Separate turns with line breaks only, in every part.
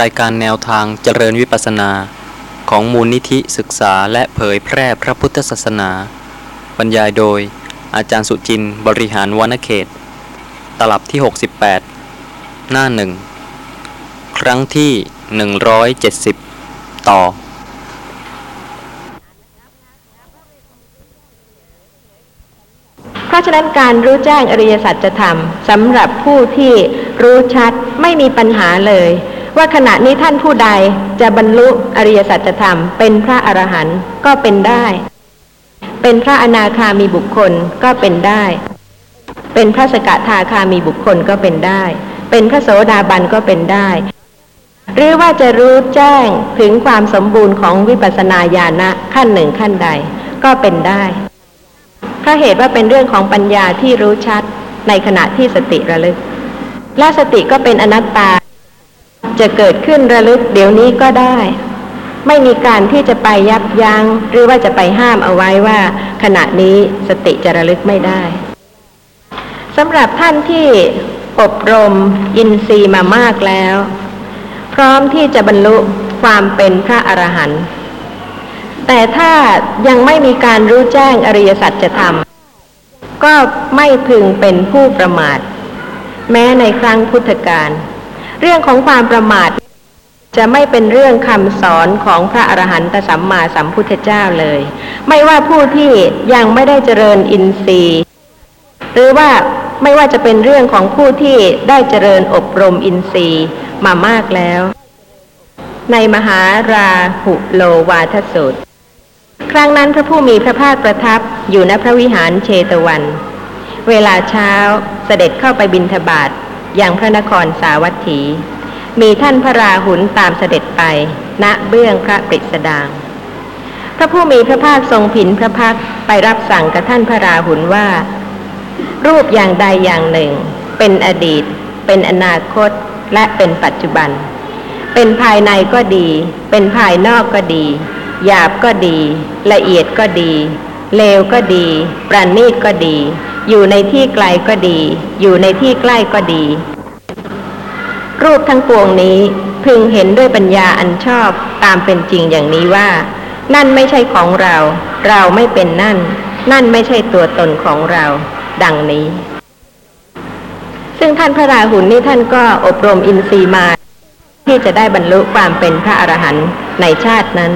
รายการแนวทางเจริญวิปัสสนา ของมูลนิธิศึกษาและเผยแพร่พระพุทธศาสนา บรรยายโดย อาจารย์สุจินต์บริหารวณเขต ตลับที่ 68 หน้าหนึ่งครั้งที่ 170 ต่อ
เพราะฉะนั้นการรู้แจ้งอริยสัจธรรมสำหรับผู้ที่รู้ชัดไม่มีปัญหาเลย ว่าขณะนี้ท่านผู้ใดจะบรรลุอริยสัจธรรม เป็นพระอรหันต์ก็เป็นได้ เป็นพระอนาคามีบุคคลก็เป็นได้ เป็นพระสกทาคามีบุคคลก็เป็นได้ เป็นพระโสดาบันก็เป็นได้ หรือว่าจะรู้แจ้งถึงความสมบูรณ์ของวิปัสสนาญาณะขั้นหนึ่งขั้นใด ก็เป็นได้เพราะเหตุว่าเป็นเรื่องของปัญญาที่รู้ชัดในขณะที่สติระลึก และสติก็เป็นอนัตตา จะเกิดขึ้นระลึกเดี๋ยวนี้ก็ได้ ไม่มีการที่จะไปยับยัง้งหรือว่าจะไปห้ามเอาไว้ว่า ขณะนี้สติจะระลึกไม่ได้สำหรับท่านที่อบรมอินทรีย์มามากแล้ว พร้อมที่จะบรรลุความเป็นพระอรหันต์แต่ถ้ายังไม่มีการรู้แจ้งอริยสัจธรรมก็ไม่พึงเป็นผู้ประมาท แม้ในครั้งพุทธกาล เรื่องของความประมาท จะไม่เป็นเรื่องคำสอนของพระอรหันตสัมมาสัมพุทธเจ้าเลย ไม่ว่าผู้ที่ยังไม่ได้เจริญอินทรีย์หรือว่าไม่ว่าจะเป็นเรื่องของผู้ที่ได้เจริญอบรมอินทรีย์มามากแล้ว ในมหาราหุโลวาทสูตร ครั้งนั้นพระผู้มีพระภาคประทับอยู่ณพระวิหารเชตวัน เวลาเช้าเสด็จเข้าไปบินทบาท อย่างพระนครสาวัตถี มีท่านพระราหุลตามเสด็จไป ณเบื้องพระปริสดางพระผู้มีพระภาคทรงผินพระพักไปรับสั่งกับท่านพระราหุลว่า รูปอย่างใดอย่างหนึ่ง เป็นอดีต เป็นอนาคตและเป็นปัจจุบัน เป็นภายในก็ดี เป็นภายนอกก็ดีหยาบก็ดี ละเอียดก็ดี เลวก็ดี ประณีตก็ดี อยู่ในที่ไกลก็ดี อยู่ในที่ใกล้ก็ดี รูปทั้งปวงนี้พึงเห็นด้วยปัญญาอันชอบตามเป็นจริงอย่างนี้ว่า นั่นไม่ใช่ของเรา เราไม่เป็นนั่น นั่นไม่ใช่ตัวตนของเรา ดังนี้ ซึ่งท่านพระราหุลนี่ท่านก็อบรมอินทรีย์มา ที่จะได้บรรลุความเป็นพระอรหันต์ในชาตินั้น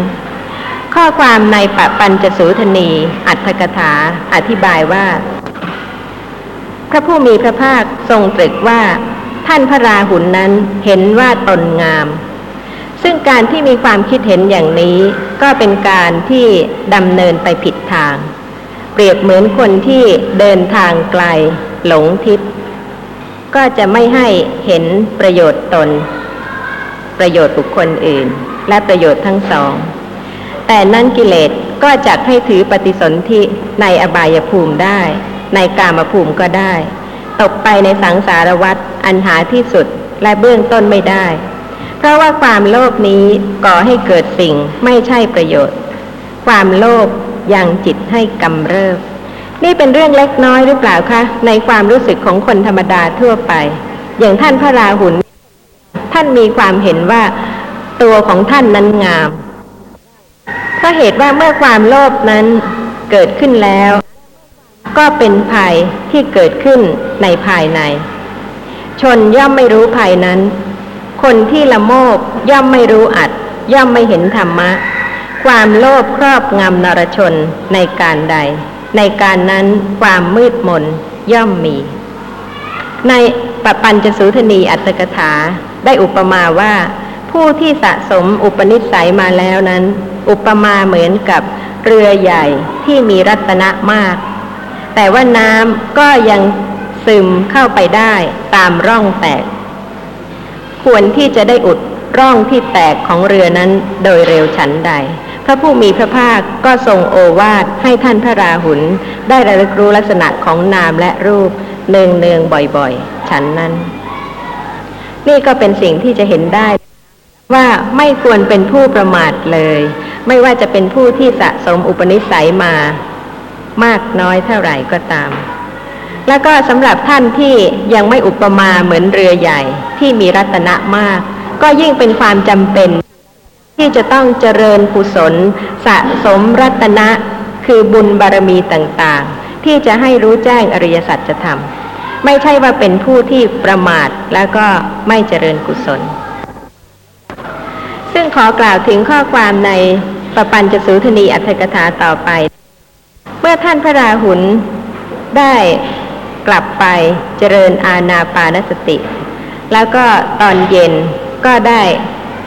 ข้อความในปปัญจสูทนี อัตถกถา อธิบายว่า พระผู้มีพระภาคทรงตรึกว่า ท่านพระราหุลนนั้นเห็นว่าตนงาม ซึ่งการที่มีความคิดเห็นอย่างนี้ก็เป็นการที่ดำเนินไปผิดทาง เปรียบเหมือนคนที่เดินทางไกล หลงทิศก็จะไม่ให้เห็นประโยชน์ตน ประโยชน์บุคคลอื่น และประโยชน์ทั้งสอง แต่นั่นกิเลสก็จะให้ถือปฏิสนธิในอบายภูมิได้ ในกามภูมิก็ได้ ตกไปในสังสารวัฏอันหาที่สุดและเบื้องต้นไม่ได้ เพราะว่าความโลภนี้ก่อให้เกิดสิ่งไม่ใช่ประโยชน์ ความโลภยังจิตให้กำเริบ นี่เป็นเรื่องเล็กน้อยหรือเปล่าคะในความรู้สึกของคนธรรมดาทั่วไป อย่างท่านพระราหุลท่านมีความเห็นว่าตัวของท่านนั้นงาม เพราะเหตุว่าเมื่อความโลภนั้นเกิดขึ้นแล้ว ก็เป็นภัยที่เกิดขึ้นในภายใน ชนย่อมไม่รู้ภัยนั้น คนที่ละโมบย่อมไม่รู้อัด ย่อมไม่เห็นธรรมะ ความโลภครอบงำนรชนในการใด ในการนั้นความมืดมนย่อมมี ในปปัญจสูทนีอัตถกถาได้อุปมาว่า ผู้ที่สะสมอุปนิสัยมาแล้วนั้น อุปมาเหมือนกับเรือใหญ่ที่มีรัตนะมาก แต่ว่าน้ำก็ยังซึมเข้าไปได้ตามร่องแตก ควรที่จะได้อุดร่องที่แตกของเรือนั้นโดยเร็วฉันใด พระผู้มีพระภาคก็ทรงโอวาทให้ท่านพระราหุลได้ระลึกรู้ลักษณะของนามและรูปเนืองเนืองบ่อยๆ ฉันนั้น นี่ก็เป็นสิ่งที่จะเห็นได้ว่าไม่ควรเป็นผู้ประมาทเลย ไม่ว่าจะเป็นผู้ที่สะสมอุปนิสัยมามากน้อยเท่าไหร่ก็ตาม แล้วก็สำหรับท่านที่ยังไม่อุปมาเหมือนเรือใหญ่ที่มีรัตนะมาก ก็ยิ่งเป็นความจำเป็น ที่จะต้องเจริญกุศล สะสมรัตนะคือบุญบารมีต่างๆ ที่จะให้รู้แจ้งอริยสัจธรรมไม่ใช่ว่าเป็นผู้ที่ประมาทแล้วก็ไม่เจริญกุศล ซึ่งขอกล่าวถึงข้อความใน ปปัญจสูทนีอัตถกถาต่อไป เมื่อท่านพระราหุลได้กลับไปเจริญอาณาปานสติ แล้วก็ตอนเย็นก็ได้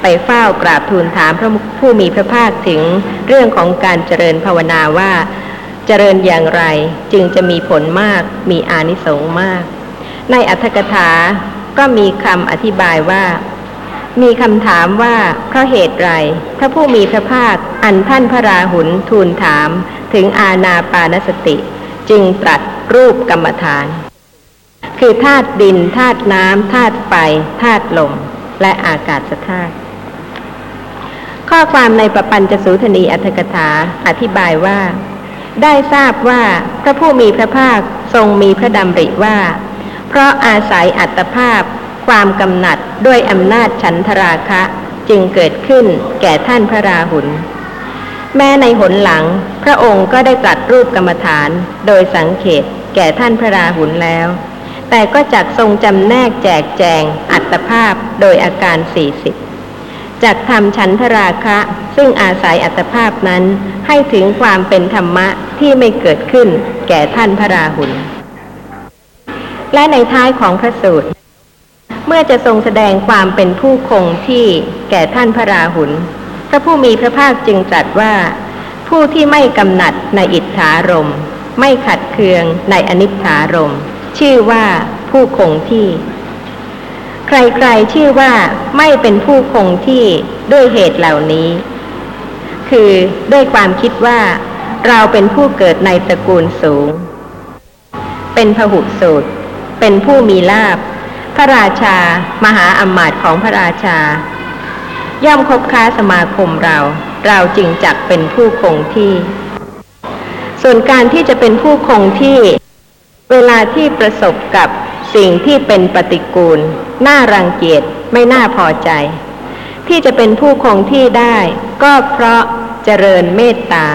ไปเฝ้ากราบทูลถามพระผู้มีพระภาคถึงเรื่องของการเจริญภาวนาว่าเจริญอย่างไรจึงจะมีผลมากมีอานิสงส์มาก ในอัตถกถาก็มีคำอธิบายว่า มีคำถามว่าเพราะเหตุไรพระผู้มีพระภาคอันท่านพระราหุลทูลถามถึงอาณาปานสติ จึงตรัสรูปกรรมฐาน คือธาตุดินธาตุน้ำธาตุไฟธาตุลม และอากาศธาตุข้อความในประปัญจสูทนีอัตถกถาอธิบายว่า ได้ทราบว่าพระผู้มีพระภาคทรงมีพระดำริว่า เพราะอาศัยอัตภาพ ความกำหนัดด้วยอำนาจฉันทราคะจึงเกิดขึ้นแก่ท่านพระราหุล แม้ในหนหลัง พระองค์ก็ได้ตรัสรูปกรรมฐานโดยสังเขตแก่ท่านพระราหุลแล้ว แต่ก็จักทรงจำแนกแจกแจงอัตภาพโดยอาการ40จักทำฉันทราคะซึ่งอาศัยอัตภาพนั้นให้ถึงความเป็นธรรมะที่ไม่เกิดขึ้นแก่ท่านพระราหุล และในท้ายของพระสูตร เมื่อจะทรงแสดงความเป็นผู้คงที่แก่ท่านพระราหุล พระผู้มีพระภาคจึงตรัสว่า ผู้ที่ไม่กำหนัดในอิทธารมณ์ไม่ขัดเคืองในอนิจฐารมณ์ชื่อว่าผู้คงที่ ใครๆชื่อว่าไม่เป็นผู้คงที่ด้วยเหตุเหล่านี้ คือด้วยความคิดว่าเราเป็นผู้เกิดในตระกูลสูง เป็นพหุสูตร เป็นผู้มีลาภ พระราชา มหาอำมาตย์ของพระราชา ย่อมคบค้าสมาคมเรา เราจึงจักเป็นผู้คงที่ ส่วนการที่จะเป็นผู้คงที่ เวลาที่ประสบกับสิ่งที่เป็นปฏิกูล น่ารังเกียจไม่น่าพอใจ ที่จะเป็นผู้คงที่ได้ ก็เพราะเจริญเมตตา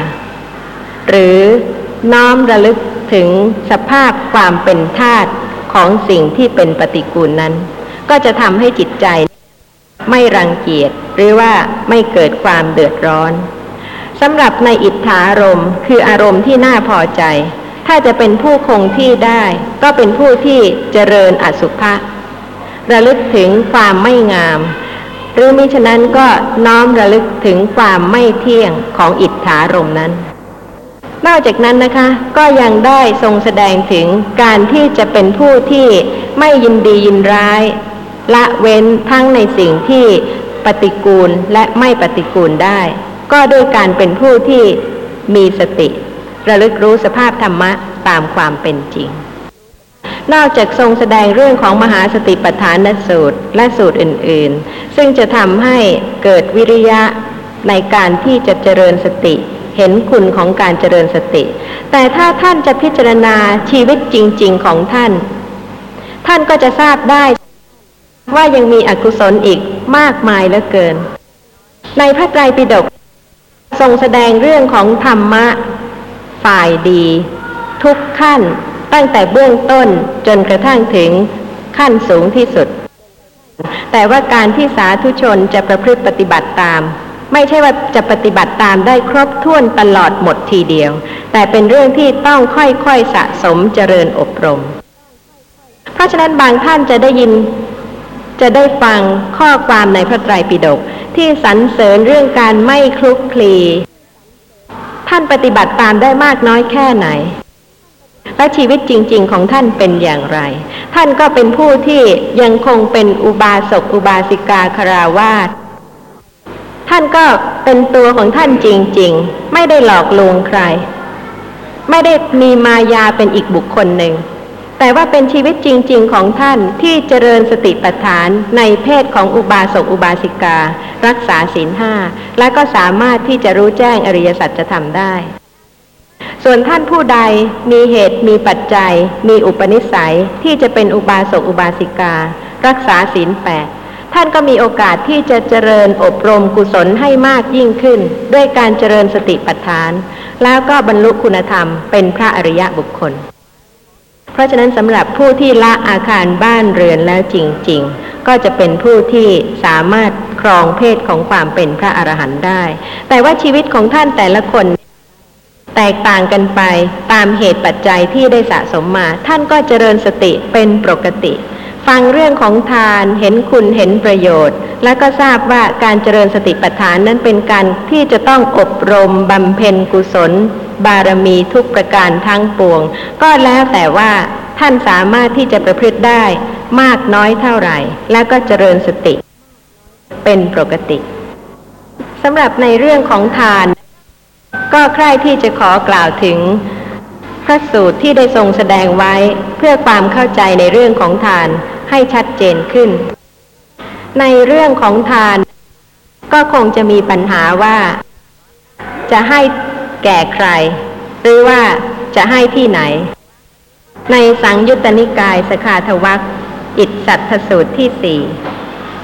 หรือน้อมระลึกถึงสภาพความเป็นธาตุ ของสิ่งที่เป็นปฏิกูลนั้น ก็จะทำให้จิตใจ ไม่รังเกียจหรือว่าไม่เกิดความเดือดร้อนสำหรับในอิทธารมณ์คืออารมณ์ที่น่าพอใจ ถ้าจะเป็นผู้คงที่ได้ ก็เป็นผู้ที่เจริญอสุภะระลึกถึงความไม่งาม หรือมิฉะนั้นก็น้อมระลึกถึงความไม่เที่ยงของอิทธารมณ์นั้น นอกจากนั้นนะคะ ก็ยังได้ทรงแสดงถึงการที่จะเป็นผู้ที่ไม่ยินดียินร้าย ละเว้นทั้งในสิ่งที่ปฏิกูลและไม่ปฏิกูลได้ ก็ด้วยการเป็นผู้ที่มีสติ ระลึกรู้สภาพธรรมะตามความเป็นจริง นอกจากทรงแสดงเรื่องของมหาสติปัฏฐานสูตรและสูตรอื่นๆ ซึ่งจะทำให้เกิดวิริยะในการที่จะเจริญสติ เห็นคุณของการเจริญสติ แต่ถ้าท่านจะพิจารณาชีวิตจริง ๆ ของท่าน ท่านก็จะทราบได้ ว่ายังมีอกุศลอีกมากมายเหลือเกิน ในพระไตรปิฎกทรงแสดงเรื่องของธรรมะ ฝ่ายดี ทุกขั้นตั้งแต่เบื้องต้นจนกระทั่งถึงขั้นสูงที่สุด แต่ว่าการที่สาธุชนจะประพฤติปฏิบัติตาม ไม่ใช่ว่าจะปฏิบัติตามได้ครบถ้วนตลอดหมดทีเดียว แต่เป็นเรื่องที่ต้องค่อยๆสะสมเจริญอบรม เพราะฉะนั้นบางท่านจะได้ยินจะได้ฟังข้อความในพระไตรปิฎกที่สรรเสริญเรื่องการไม่คลุกคลี ท่านปฏิบัติตามได้มากน้อยแค่ไหน และชีวิตจริง ๆ ของท่านเป็นอย่างไร ท่านก็เป็นผู้ที่ยังคงเป็นอุบาสกอุบาสิกาคาราวาส ท่านก็เป็นตัวของท่านจริง ๆ ไม่ได้หลอกลวงใคร ไม่ได้มีมายาเป็นอีกบุคคลหนึ่ง แต่ว่าเป็นชีวิตจริง ๆ ของท่านที่เจริญสติปัฏฐานในเพศของอุบาสกอุบาสิกา รักษาศีลห้า และก็สามารถที่จะรู้แจ้งอริยสัจจะทำได้ ส่วนท่านผู้ใดมีเหตุมีปัจจัย มีอุปนิสัยที่จะเป็นอุบาสกอุบาสิกา รักษาศีลแปด ท่านก็มีโอกาสที่จะเจริญอบรมกุศลให้มากยิ่งขึ้น ด้วยการเจริญสติปัฏฐาน แล้วก็บรรลุคุณธรรมเป็นพระอริยะบุคคล เพราะฉะนั้นสำหรับผู้ที่ละอาคารบ้านเรือนแล้วจริง ๆ ก็จะเป็นผู้ที่สามารถครองเพศของความเป็นพระอรหันต์ได้ แต่ว่าชีวิตของท่านแต่ละคนแตกต่างกันไปตามเหตุปัจจัยที่ได้สะสมมา ท่านก็เจริญสติเป็นปกติ ฟังเรื่องของทานเห็นคุณเห็นประโยชน์ และก็ทราบว่าการเจริญสติปัฏฐานนั้นเป็นการที่จะต้องอบรมบำเพ็ญกุศล บารมีทุกประการทั้งปวง ก็แล้วแต่ว่าท่านสามารถที่จะประพฤติได้มากน้อยเท่าไหร่ แล้วก็เจริญสติ เป็นปกติสำหรับในเรื่องของทาน ก็ใคร่ที่จะขอกล่าวถึงพระสูตรที่ได้ทรงแสดงไว้เพื่อความเข้าใจในเรื่องของทาน ให้ชัดเจนขึ้น ในเรื่องของทาน ก็คงจะมีปัญหาว่า จะให้แก่ใคร หรือว่าจะให้ที่ไหน ในสังยุตตนิกายสขาทวักอิสัตถสูตรที่สี่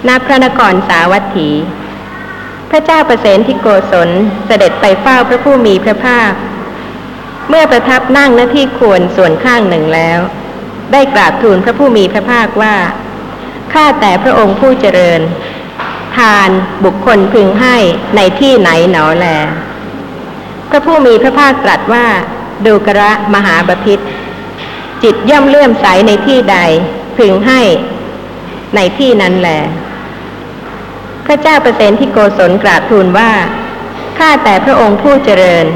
ณพระนครสาวัตถี พระเจ้าประเสนที่โกศลเสด็จไปเฝ้าพระผู้มีพระภาค เมื่อประทับนั่งหน้าที่ควรส่วนข้างหนึ่งแล้ว ได้กราบทูลพระผู้มีพระภาคว่า ข้าแต่พระองค์ผู้เจริญ ทานบุคคลพึงให้ในที่ไหนหนอแล พระผู้มีพระภาคตรัสว่า ดูกระมหาบพิษจิตย่อมเลื่อมใสในที่ใด พึงให้ในที่นั้นแล พระเจ้าประเสนที่โกศลกราบทูลว่า ข้าแต่พระองค์ผู้เจริญ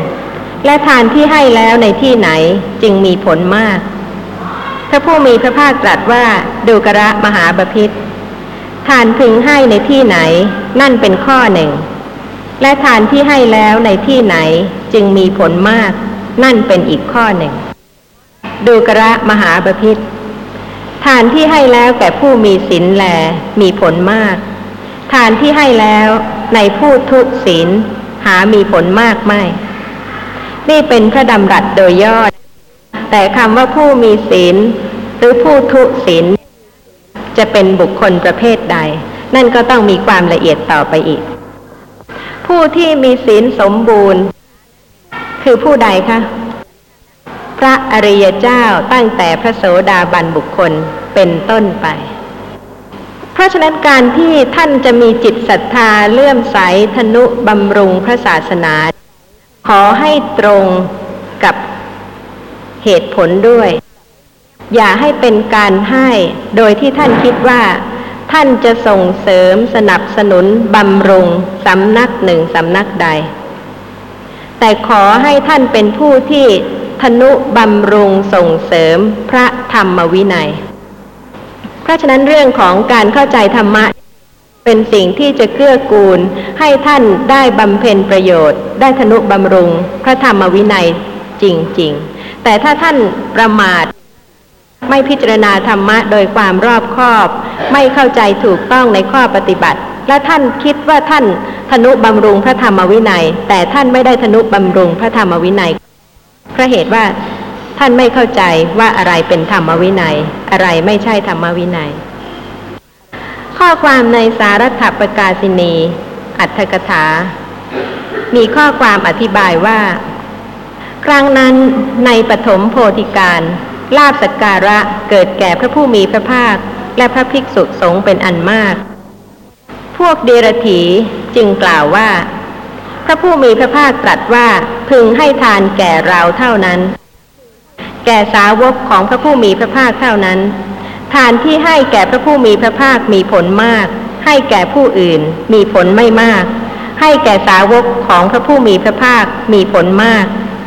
และทานที่ให้แล้วในที่ไหนจึงมีผลมาก ระผู้มีพระภาคตรัสว่าดูกระมหาบพิษทานพึงให้ในที่ไหน นั่นเป็นข้อหนึ่ง และทานที่ให้แล้วในที่ไหนจึงมีผลมาก นั่นเป็นอีกข้อหนึ่ง ดูกระมหาบพิษทานที่ให้แล้วแก่ผู้มีศีลแลมีผลมาก ทานที่ให้แล้วในผู้ทุศีลหามีผลมากไม่ นี่เป็นพระดำรัสโดยย่อแต่คำว่าผู้มีศีล รือผู้ทุศีลจะเป็นบุคคลประเภทใด นั่นก็ต้องมีความละเอียดต่อไปอีก ผู้ที่มีศีลสมบูรณ์ คือผู้ใดคะพระอริยเจ้าตั้งแต่พระโสดาบันบุคคลเป็นต้นไป เพราะฉะนั้นการที่ท่านจะมีจิตศรัทธาเลื่อมใสธนุบำรุงพระศาสนา ขอให้ตรงกับเหตุผลด้วย อย่าให้เป็นการให้โดยที่ท่านคิดว่า ท่านจะส่งเสริมสนับสนุนบำรุงสำนักหนึ่งสำนักใด แต่ขอให้ท่านเป็นผู้ที่ธนุบำรุงส่งเสริมพระธรรมวินัย เพราะฉะนั้นเรื่องของการเข้าใจธรรมะ เป็นสิ่งที่จะเกื้อกูล ให้ท่านได้บำเพ็ญประโยชน์ ได้ธนุบำรุงพระธรรมวินัยจริง ๆ แต่ถ้าท่านประมาท ไม่พิจารณาธรรมะโดยความรอบคอบ ไม่เข้าใจถูกต้องในข้อปฏิบัติ และท่านคิดว่าท่านธนุบำรุงพระธรรมวินัย แต่ท่านไม่ได้ธนุบำรุงพระธรรมวินัยเพราะเหตุว่าท่านไม่เข้าใจว่าอะไรเป็นธรรมวินัย อะไรไม่ใช่ธรรมวินัย ข้อความในสารัตถประกาศินี อัตถกถา มีข้อความอธิบายว่า ครั้งนั้นในปฐมโพธิการ ลาบสักการะเกิดแก่พระผู้มีพระภาค และพระภิกษุสงฆ์เป็นอันมาก พวกเดรถีจึงกล่าวว่า พระผู้มีพระภาคตรัสว่าพึงให้ทานแก่เราเท่านั้น แก่สาวกของพระผู้มีพระภาคเท่านั้น ทานที่ให้แก่พระผู้มีพระภาคมีผลมาก ให้แก่ผู้อื่นมีผลไม่มาก ให้แก่สาวกของพระผู้มีพระภาคมีผลมาก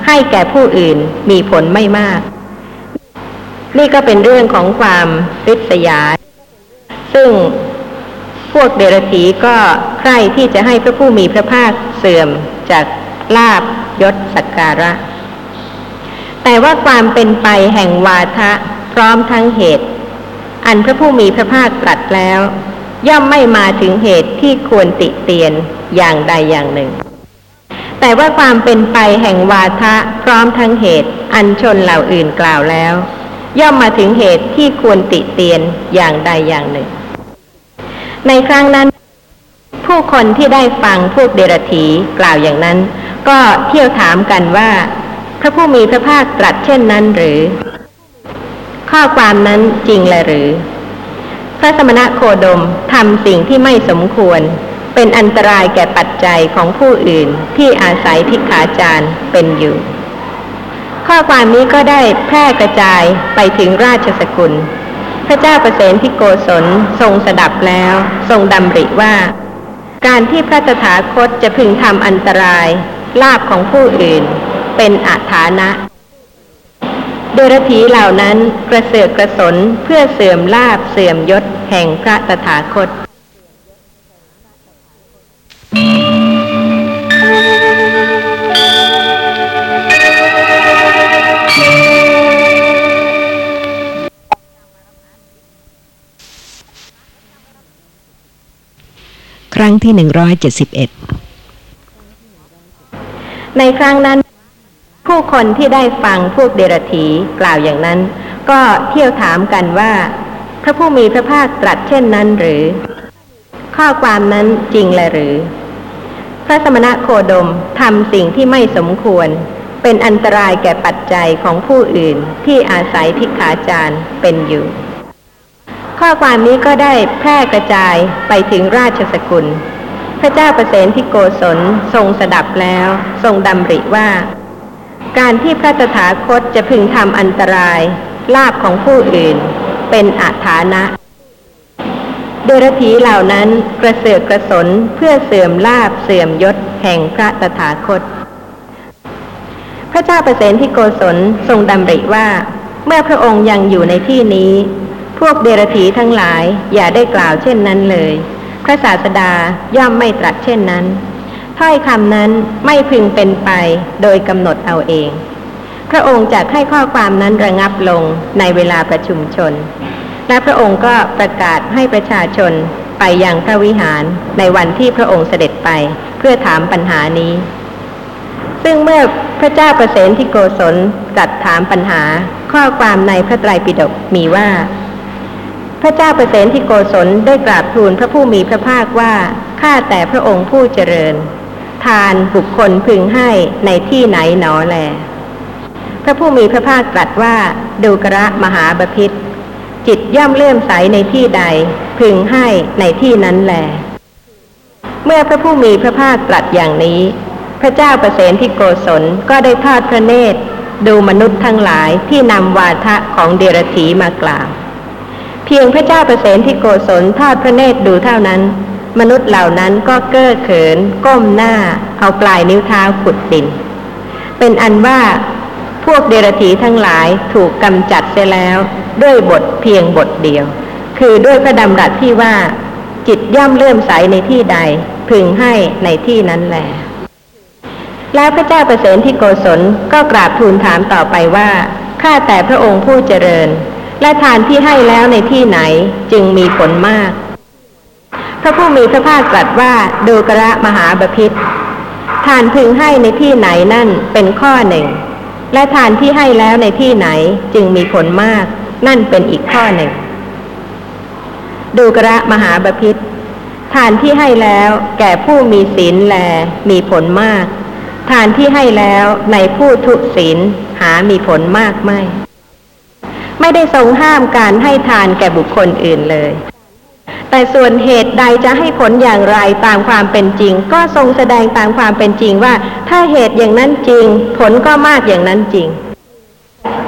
ให้แก่ผู้อื่นมีผลไม่มาก นี่ก็เป็นเรื่องของความริษยา ซึ่งพวกเดรธีก็ใคร่ที่จะให้พระผู้มีพระภาคเสื่อมจากลาบยศสักการะ แต่ว่าความเป็นไปแห่งวาทะพร้อมทั้งเหตุ อันพระผู้มีพระภาคตรัสแล้ว ย่อมไม่มาถึงเหตุที่ควรติเตียนอย่างใดอย่างหนึ่ง แต่ว่าความเป็นไปแห่งวาทะพร้อมทั้งเหตุ อันชนเหล่าอื่นกล่าวแล้ว ย่อมมาถึงเหตุที่ควรติเตียนอย่างใดอย่างหนึ่ง ในครั้งนั้น ผู้คนที่ได้ฟังพวกเดรถีกล่าวอย่างนั้น ก็เที่ยวถามกันว่า พระผู้มีพระภาคตรัสเช่นนั้นหรือ ข้อความนั้นจริงแลหรือ พระสมณะโคดมทำสิ่งที่ไม่สมควร เป็นอันตรายแก่ปัจจัยของผู้อื่นที่อาศัยทิกขาจาร์เป็นอยู่ ข้อความนี้ก็ได้แพร่กระจายไปถึงราชสกุล พระเจ้าประเสนที่โกศลทรงสดับแล้ว ทรงดำริว่า การที่พระตถาคตจะพึงทำอันตรายลาบของผู้อื่น เป็นอาฐานะเดรธีเหล่านั้นกระเสือกกระสนเพื่อเสื่อมลาบเสื่อมยศแห่งพระตถาคต
ที่หนึ่งร้อยเจ็ดสิบเอ็ด
ในครั้งนั้น ผู้คนที่ได้ฟังพวกเดรถีกล่าวอย่างนั้น ก็เที่ยวถามกันว่า พระผู้มีพระภาคตรัสเช่นนั้นหรือ ข้อความนั้นจริงแลหรือ พระสมณะโคดมทำสิ่งที่ไม่สมควร เป็นอันตรายแก่ปัจจัยของผู้อื่นที่อาศัยทิกขาจาร์เป็นอยู่ข้อความนี้ก็ได้แพร่กระจายไปถึงราชสกุล พระเจ้าประเสนที่โกศลทรงสดับแล้ว ทรงดำริว่า การที่พระตถาคตจะพึงทำอันตราย ลาบของผู้อื่น เป็นอาฐานะ เดรธีเหล่านั้นกระเสือกกระสนเพื่อเสื่อมลาบเสื่อมยศแห่งพระตถาคต พระเจ้าประเสนที่โกศลทรงดำริว่า เมื่อพระองค์ยังอยู่ในที่นี้ พวกเดรธีทั้งหลายอย่าได้กล่าวเช่นนั้นเลย ระศาสดาย่อมไม่ตรัสเช่นนั้น ถ้อยคำนั้นไม่พึงเป็นไปโดยกำหนดเอาเอง พระองค์จะให้ข้อความนั้นระงับลงในเวลาประชุมชน และพระองค์ก็ประกาศให้ประชาชนไปยังพระวิหารในวันที่พระองค์เสด็จไปเพื่อถามปัญหานี้ ซึ่งเมื่อพระเจ้าประเสนที่โกศลตรัสถามปัญหาข้อความในพระไตรปิฎกมีว่า พระเจ้าเประเสนที่โกศลได้กราบทูลพระผู้มีพระภาคว่า ข้าแต่พระองค์ผู้เจริญ ทานบุคคลพึงให้ในที่ไหนหนอแล พระผู้มีพระภาคตรัสว่าดูกระมหาบพิษจิตย่อมเลื่อมใสในที่ใด พึงให้ในที่นั้นแล เมื่อพระผู้มีพระภาคตรัสอย่างนี้ พระเจ้าประเสนที่โกศลก็ได้ทอดพระเนตร ดูมนุษย์ทั้งหลายที่นำวาทะของเดรธีมากล่าว เพียงพระเจ้าประเสนที่โกศลทอดพระเนตรดูเท่านั้น มนุษย์เหล่านั้นก็เก้อเขิน ก้มหน้า เอาปลายนิ้วเท้าขุดดิน เป็นอันว่าพวกเดรธีทั้งหลายถูกกำจัดเสียแล้ว ด้วยบทเพียงบทเดียว คือด้วยพระดำรัสที่ว่า จิตย่อมเลื่อมใสในที่ใด พึงให้ในที่นั้นแหลแล้วพระเจ้าประเสนที่โกศลก็กราบทูลถามต่อไปว่า ข้าแต่พระองค์ผู้เจริญ และทานที่ให้แล้วในที่ไหนจึงมีผลมาก พระผู้มีพระภาคตรัสว่าดูกระมหาบพิษทานพึงให้ในที่ไหนนั่นเป็นข้อหนึ่ง และทานที่ให้แล้วในที่ไหนจึงมีผลมาก นั่นเป็นอีกข้อหนึ่ง ดูกระมหาบพิษทานที่ให้แล้วแก่ผู้มีศีลแลมีผลมาก ทานที่ให้แล้วในผู้ทุศีลหามีผลมากไม่ ไม่ได้ทรงห้ามการให้ทานแก่บุคคลอื่นเลย แต่ส่วนเหตุใดจะให้ผลอย่างไรตามความเป็นจริง ก็ทรงแสดงตามความเป็นจริงว่า ถ้าเหตุอย่างนั้นจริง ผลก็มากอย่างนั้นจริง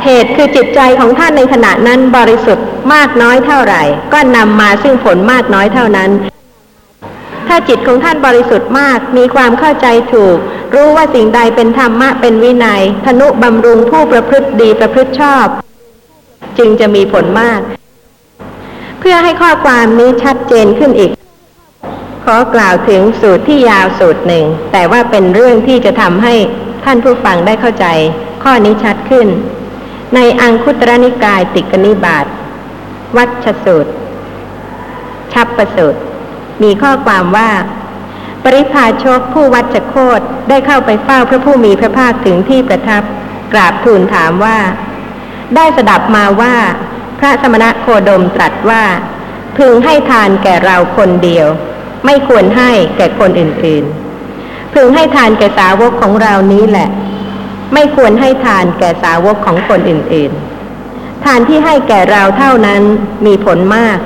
เหตุคือจิตใจของท่านในขณะนั้นบริสุทธิ์มากน้อยเท่าไหร่ ก็นำมาซึ่งผลมากน้อยเท่านั้นถ้าจิตของท่านบริสุทธิ์มาก มีความเข้าใจถูก รู้ว่าสิ่งใดเป็นธรรมะเป็นวินัยธนุบำรุงผู้ประพฤติดีประพฤติชอบ จึงจะมีผลมาก เพื่อให้ข้อความนี้ชัดเจนขึ้นอีก ขอกล่าวถึงสูตรที่ยาวสูตรหนึ่ง แต่ว่าเป็นเรื่องที่จะทำให้ท่านผู้ฟังได้เข้าใจ ข้อนี้ชัดขึ้น ในอังคุตรนิกายติกนิบาตวัชสูตร ชับประสูตร มีข้อความว่า ปริพาชกผู้วัชโคตได้เข้าไปเฝ้าพระผู้มีพระภาคถึงที่ประทับ กราบทูลถามว่า ได้สดับมาว่า พระสมณะโคดมตรัสว่า พึงให้ทานแก่เราคนเดียว ไม่ควรให้แก่คนอื่นๆ พึงให้ทานแก่สาวกของเรานี้แหละ ไม่ควรให้ทานแก่สาวกของคนอื่นๆ ทานที่ให้แก่เราเท่านั้นมีผลมาก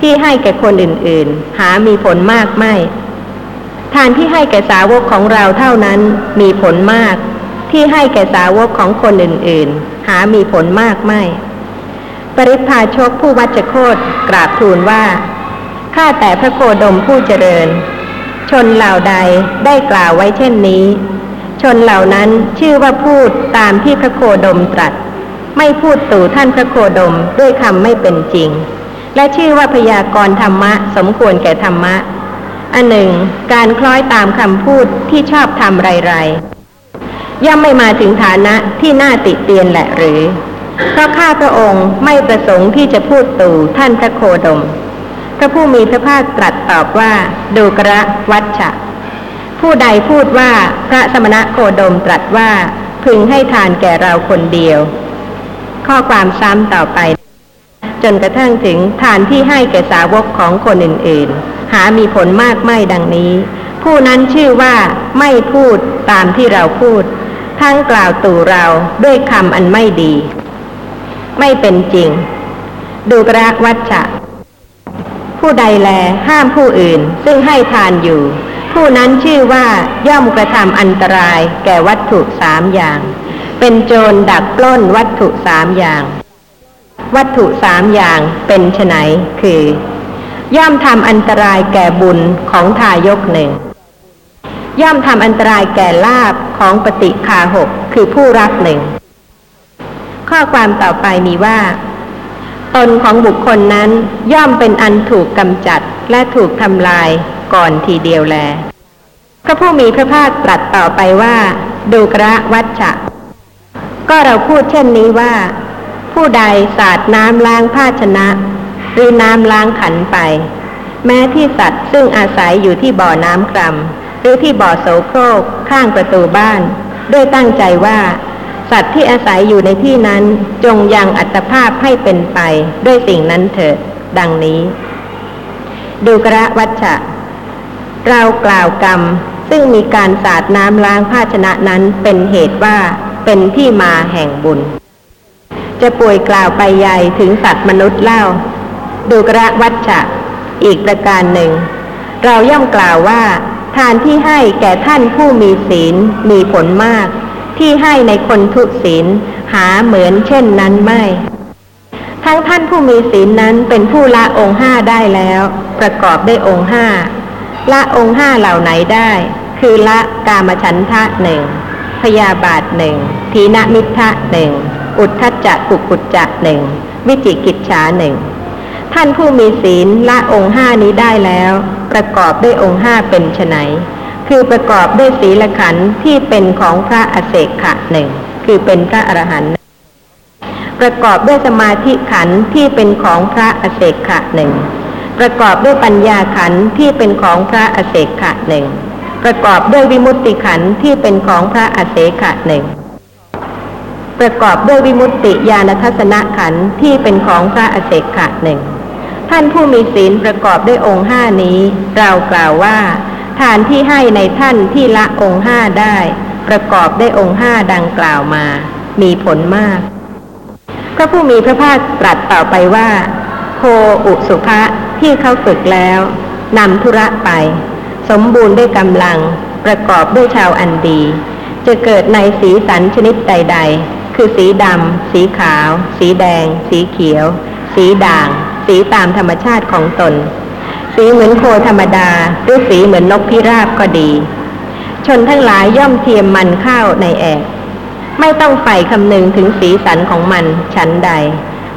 ที่ให้แก่คนอื่นๆ หามีผลมากไม่ ทานที่ให้แก่สาวกของเราเท่านั้นมีผลมาก ที่ให้แก่สาวกของคนอื่นๆ หามีผลมากไม่ ปริพาชกผู้วัจโคตกราบทูลว่า ข้าแต่พระโคดมผู้เจริญ ชนเหล่าใดได้กล่าวไว้เช่นนี้ ชนเหล่านั้นชื่อว่าพูดตามที่พระโคดมตรัส ไม่พูดตู่ท่านพระโคดมด้วยคำไม่เป็นจริง และชื่อว่าพยากรธรรมะสมควรแก่ธรรมะ อันหนึ่ง การคล้อยตามคำพูดที่ชอบทำไรๆ ย่อมไม่มาถึงฐานะที่น่าติเตียนแหละหรือ เพราะข้าพระองค์ไม่ประสงค์ที่จะพูดตู่ท่านพระโคดม พระผู้มีพระภาคตรัสตอบว่าดูกระวัชชะ ผู้ใดพูดว่าพระสมณะโคดมตรัสว่าพึงให้ทานแก่เราคนเดียว ข้อความซ้ำต่อไป จนกระทั่งถึงทานที่ให้แก่สาวกของคนอื่นๆ หามีผลมากไม่ดังนี้ ผู้นั้นชื่อว่าไม่พูดตามที่เราพูด ทั้งกล่าวตู่เราด้วยคำอันไม่ดี ไม่เป็นจริง ดูกระวัชชะ ผู้ใดแลห้ามผู้อื่นซึ่งให้ทานอยู่ ผู้นั้นชื่อว่าย่อมกระทำอันตรายแก่วัตถุสามอย่าง เป็นโจรดักปล้นวัตถุสามอย่าง วัตถุสามอย่างเป็นไฉนคือย่อมทำอันตรายแก่บุญของทายกหนึ่ง ย่อมทำอันตรายแก่ลาบของปฏิคาหกคือผู้รักหนึ่ง ข้อความต่อไปมีว่า ตนของบุคคลนั้นย่อมเป็นอันถูกกำจัดและถูกทำลายก่อนทีเดียวแล พระผู้มีพระภาคตรัสต่อไปว่า ดูกระวัชชะ ก็เราพูดเช่นนี้ว่า ผู้ใดสาดน้ำล้างภาชนะ หรือน้ำล้างขันไป แม้ที่สัตว์ซึ่งอาศัยอยู่ที่บ่อน้ำกรำ หรือที่บ่อโสโครกข้างประตูบ้าน ด้วยตั้งใจว่า สัตว์ที่อาศัยอยู่ในที่นั้นจงยังอัตภาพให้เป็นไปด้วยสิ่งนั้นเถิด ดังนี้ ดูกระวัชชะเรากล่าวกรรม ซึ่งมีการสาดน้ำล้างภาชนะนั้นเป็นเหตุว่าเป็นที่มาแห่งบุญ จะป่วยกล่าวไปใหญ่ถึงสัตว์มนุษย์เล่า ดูกระวัชชะอีกประการหนึ่ง เราย่อมกล่าวว่า ทานที่ให้แก่ท่านผู้มีศีลมีผลมาก ที่ให้ในคนทุศีลหาเหมือนเช่นนั้นไม่ ทั้งท่านผู้มีศีลนั้นเป็นผู้ละองค์ห้าได้แล้ว ประกอบได้วยองค์ห้าละองค์ห้าเหล่าไหนได้ คือละกามฉันทะหนึ่งพยาบาทหนึ่งทีนมิทะหนึ่งอุทธัจจะกุกุจจะหนึ่งวิจิกิจฉาหนึ่ง ท่านผู้มีศีลละองค์ห้านี้ได้แล้ว ประกอบด้วยองค์ห้าเป็นไฉนคือประกอบด้วยศีลขันธ์ที่เป็นของพระอเศกขะหนึ่งคือเป็นพระอรหันต์ประกอบด้วยสมาธิขันธ์ที่เป็นของพระอเศกขะหนึ่งประกอบด้วยปัญญาขันธ์ที่เป็นของพระอเศกขะหนึ่งประกอบด้วยวิมุตติขันธ์ที่เป็นของพระอเศกขะหนึ่งประกอบด้วยวิมุตติญาณทัศนขันธ์ที่เป็นของพระอเศกขะหนึ่ง ท่านผู้มีศีลประกอบด้วยองค์ห้านี้เรากล่าวว่า ทานที่ให้ในท่านที่ละองค์ห้าได้ ประกอบด้วยองค์ห้าดังกล่าวมา มีผลมากพระผู้มีพระภาคตรัสต่อไปว่าโคอุสุภะที่เขาฝึกแล้วนำธุระไป สมบูรณ์ด้วยกำลัง ประกอบด้วยชาวอันดี จะเกิดในสีสันชนิดใด ๆ คือสีดำ สีขาว สีแดง สีเขียว สีด่าง สีตามธรรมชาติของตน สีเหมือนโคธรรมดา หรือสีเหมือนนกพิราบก็ดี ชนทั้งหลายย่อมเทียมมันข้าวในแอกไม่ต้องใฝ่คำนึงถึงสีสันของมันฉันใด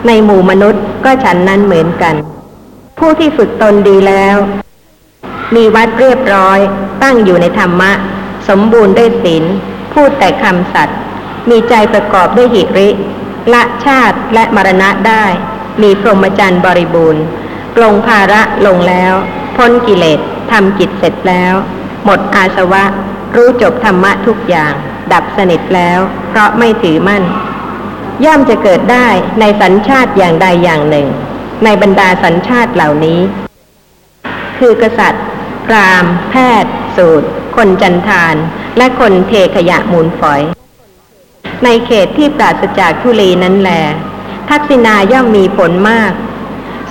ในหมู่มนุษย์ก็ฉันนั้นเหมือนกัน ผู้ที่ฝึกตนดีแล้ว มีวัดเรียบร้อย ตั้งอยู่ในธรรมะ สมบูรณ์ด้วยศีลพูดแต่คำสัตย์มีใจประกอบด้วยหิริละชาติและมรณะได้ มีพรหมจรรย์บริบูรณ์ปลงภาระลงแล้ว พ้นกิเลสทำกิจเสร็จแล้ว หมดอาสวะ รู้จบธรรมะทุกอย่าง ดับสนิทแล้ว เพราะไม่ถือมั่น ย่อมจะเกิดได้ในสัญชาติอย่างใดอย่างหนึ่ง ในบรรดาสัญชาติเหล่านี้ คือกษัตริย์พรามแพทย์ สูตร คนจันทานและคนเทขยะมูลฝอย ในเขตที่ปราศจากทุลีนั้นแหล ทักษิณาย่อมมีผลมาก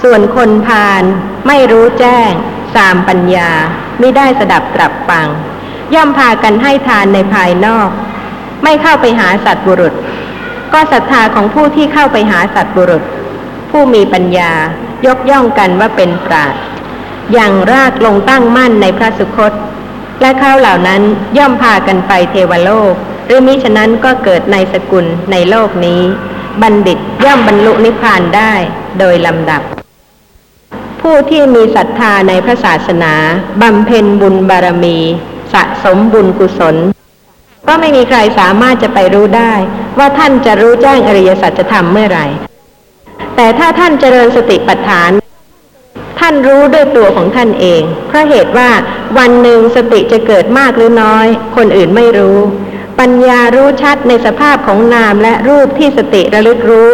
ส่วนคนพาลไม่รู้แจ้ง สามปัญญาไม่ได้สดับตรับฟัง ย่อมพากันให้ทานในภายนอก ไม่เข้าไปหาสัตว์บุรุษ ก็ศรัทธาของผู้ที่เข้าไปหาสัตว์บุรุษ ผู้มีปัญญายกย่องกันว่าเป็นปราชญ์อย่างรากลงตั้งมั่นในพระสุคต และข้าวเหล่านั้นย่อมพากันไปเทวโลก หรือมิฉะนั้นก็เกิดในสกุลในโลกนี้ บัณฑิตย่อมบรรลุนิพพานได้โดยลำดับ ผู้ที่มีศรัทธาในพระศาสนาบำเพ็ญบุญบารมี สะสมบุญกุศล ก็ไม่มีใครสามารถจะไปรู้ได้ ว่าท่านจะรู้แจ้งอริยสัจธรรมเมื่อไหร่ แต่ถ้าท่านเจริญสติปัฏฐานท่านรู้ด้วยตัวของท่านเอง เพราะเหตุว่าวันหนึ่งสติจะเกิดมากหรือน้อย คนอื่นไม่รู้ ปัญญารู้ชัดในสภาพของนามและรูปที่สติระลึกรู้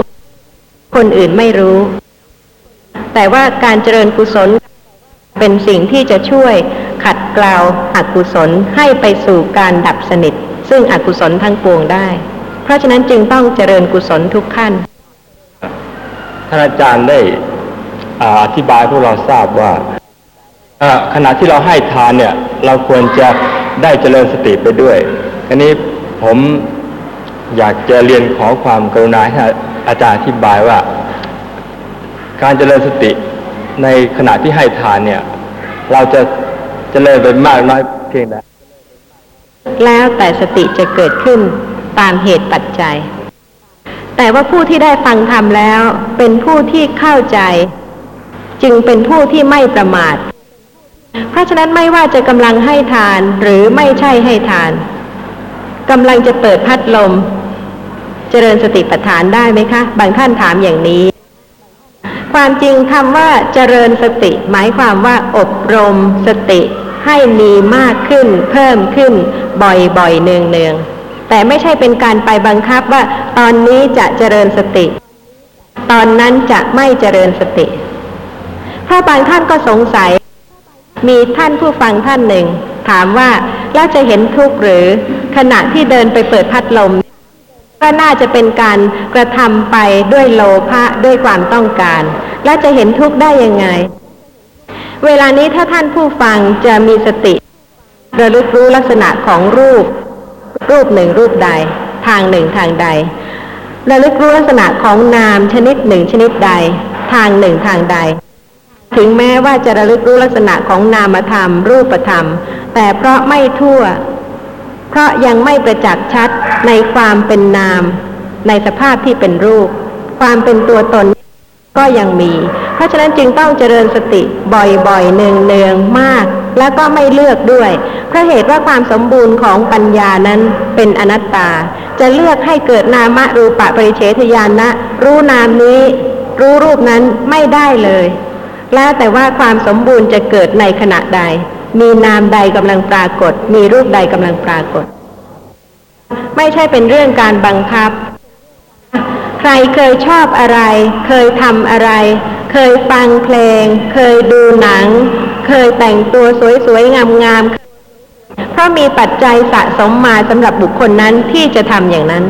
คนอื่นไม่รู้ แต่ว่าการเจริญกุศล เป็นสิ่งที่จะช่วยขัดเกลาอากุศลให้ไปสู่การดับสนิท ซึ่งอกุศลทั้งปวงได้ เพราะฉะนั้นจึงต้องเจริญกุศลทุกขั้น
ท่านอาจารย์ได้อธิบายพวกเราทราบว่าอ่าขณะที่เราให้ทานเนี่ย เราควรจะได้เจริญสติไปด้วยอันนี้ ผมอยากจะเรียนขอความกรุณาให้อาจารย์อธิบายว่า การเจริญสติในขณะที่ให้ทานเนี่ย เราจะเจริญไปมากน้อยเพียงใด
แล้วแต่สติจะเกิดขึ้นตามเหตุปัจจัย แต่ว่าผู้ที่ได้ฟังธรรมแล้ว เป็นผู้ที่เข้าใจ จึงเป็นผู้ที่ไม่ประมาท เพราะฉะนั้นไม่ว่าจะกำลังให้ทานหรือไม่ใช่ให้ทาน กำลังจะเปิดพัดลม เจริญสติปัฏฐานได้ไหมคะ บางท่านถามอย่างนี้ ความจริงคำว่าเจริญสติ หมายความว่าอบรมสติให้มีมากขึ้น เพิ่มขึ้น บ่อยๆเนืองๆแต่ไม่ใช่เป็นการไปบังคับว่า ตอนนี้จะเจริญสติ ตอนนั้นจะไม่เจริญสติเพราะบางท่านก็สงสัย มีท่านผู้ฟังท่านหนึ่ง ถามว่าแล้วจะเห็นทุกข์หรือขณะที่เดินไปเปิดพัดลม ก็น่าจะเป็นการกระทำไปด้วยโลภะด้วยความต้องการ แล้วจะเห็นทุกข์ได้ยังไง เวลานี้ถ้าท่านผู้ฟังจะมีสติ ระลึกรู้ลักษณะของรูป รูปหนึ่งรูปใด ทางหนึ่งทางใด ระลึกรู้ลักษณะของนามชนิดหนึ่งชนิดใด ทางหนึ่งทางใด ถึงแม้ว่าจะระลึกรู้ลักษณะของนามธรรม รูปธรรม แต่เพราะไม่ทั่ว เพราะยังไม่ประจักษ์ชัดในความเป็นนาม ในสภาพที่เป็นรูป ความเป็นตัวตนก็ยังมี เพราะฉะนั้นจึงต้องเจริญสติบ่อยๆ เนืองๆ มาก แล้วก็ไม่เลือกด้วย เพราะเหตุว่าความสมบูรณ์ของปัญญานั้นเป็นอนัตตา จะเลือกให้เกิดนามรูปะปริเฉทญาณะรู้นามนี้ รู้รูปนั้นไม่ได้เลย แล้วแต่ว่าความสมบูรณ์จะเกิดในขณะใด มีนามใดกำลังปรากฏ มีรูปใดกำลังปรากฏ ไม่ใช่เป็นเรื่องการบังคับ ใครเคยชอบอะไร เคยทำอะไร เคยฟังเพลง เคยดูหนัง เคยแต่งตัวสวยๆงามๆเพราะมีปัจจัยสะสมมาสำหรับบุคคลนั้นที่จะทำอย่างนั้น